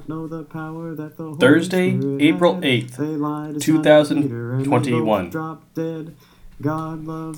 not know the power that the Holy Thursday, Spirit April 8th, 2021.